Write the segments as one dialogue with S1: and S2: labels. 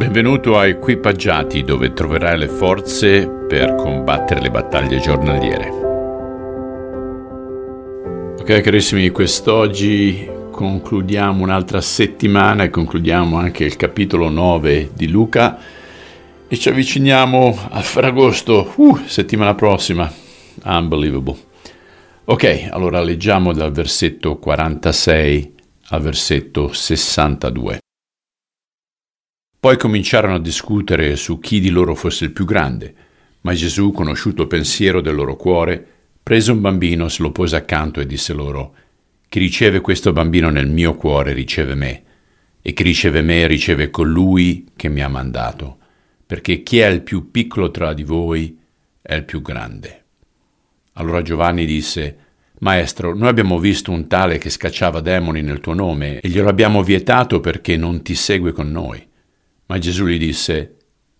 S1: Benvenuto a Equipaggiati dove troverai le forze per combattere le battaglie giornaliere. Ok carissimi, quest'oggi concludiamo un'altra settimana e concludiamo anche il capitolo 9 di Luca e ci avviciniamo a Ferragosto, uh, settimana prossima, unbelievable. Ok, allora leggiamo dal versetto 46 al versetto 62. Poi cominciarono a discutere su chi di loro fosse il più grande, ma Gesù, conosciuto il pensiero del loro cuore, prese un bambino, se lo pose accanto e disse loro, Chi riceve questo bambino nel mio cuore riceve me, e chi riceve me riceve colui che mi ha mandato, perché chi è il più piccolo tra di voi è il più grande. Allora Giovanni disse, Maestro, noi abbiamo visto un tale che scacciava demoni nel tuo nome e glielo abbiamo vietato perché non ti segue con noi. Ma Gesù gli disse,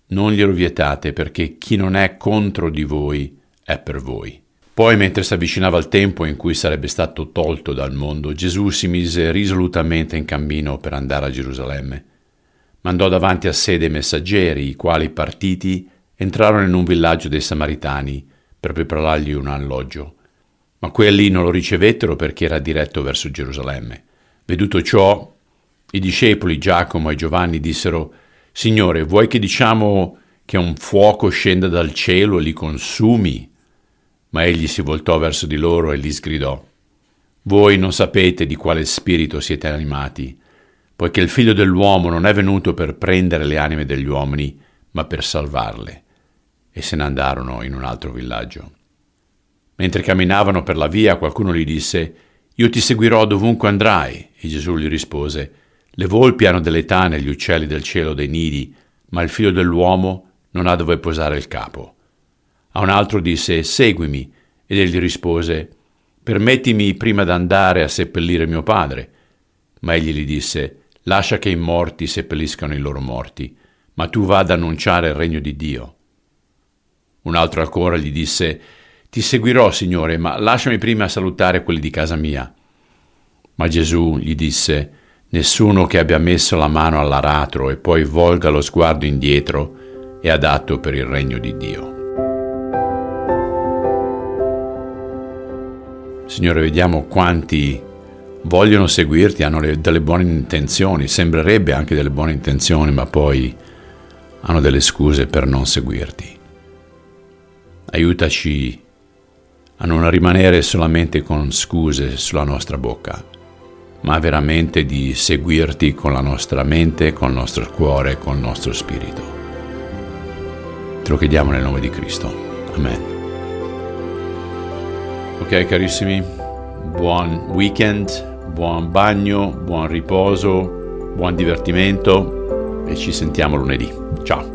S1: non glielo vietate perché chi non è contro di voi è per voi. Poi, mentre si avvicinava il tempo in cui sarebbe stato tolto dal mondo, Gesù si mise risolutamente in cammino per andare a Gerusalemme. Mandò davanti a sé dei messaggeri, i quali, partiti, entrarono in un villaggio dei Samaritani per preparargli un alloggio. Ma quelli non lo ricevettero perché era diretto verso Gerusalemme. Veduto ciò, i discepoli Giacomo e Giovanni dissero Signore, vuoi che diciamo che un fuoco scenda dal cielo e li consumi? Ma egli si voltò verso di loro e gli sgridò. Voi non sapete di quale spirito siete animati, poiché il figlio dell'uomo non è venuto per prendere le anime degli uomini, ma per salvarle. E se ne andarono in un altro villaggio. Mentre camminavano per la via, qualcuno gli disse, Io ti seguirò dovunque andrai. E Gesù gli rispose, le volpi hanno delle tane, gli uccelli del cielo dei nidi, ma il figlio dell'uomo non ha dove posare il capo. A un altro disse, seguimi, ed egli rispose, permettimi prima d'andare a seppellire mio padre. Ma egli gli disse, lascia che i morti seppelliscano i loro morti, ma tu va ad annunciare il regno di Dio. Un altro ancora gli disse, ti seguirò, Signore, ma lasciami prima salutare quelli di casa mia. Ma Gesù gli disse, Nessuno che abbia messo la mano all'aratro e poi volga lo sguardo indietro è adatto per il regno di Dio. Signore, vediamo quanti vogliono seguirti, hanno le, delle buone intenzioni, sembrerebbe anche delle buone intenzioni, ma poi hanno delle scuse per non seguirti. Aiutaci a non rimanere solamente con scuse sulla nostra bocca ma veramente di seguirti con la nostra mente, con il nostro cuore, con il nostro spirito. Te lo chiediamo nel nome di Cristo. Amen. Ok carissimi, buon weekend, buon bagno, buon riposo, buon divertimento e ci sentiamo lunedì. Ciao.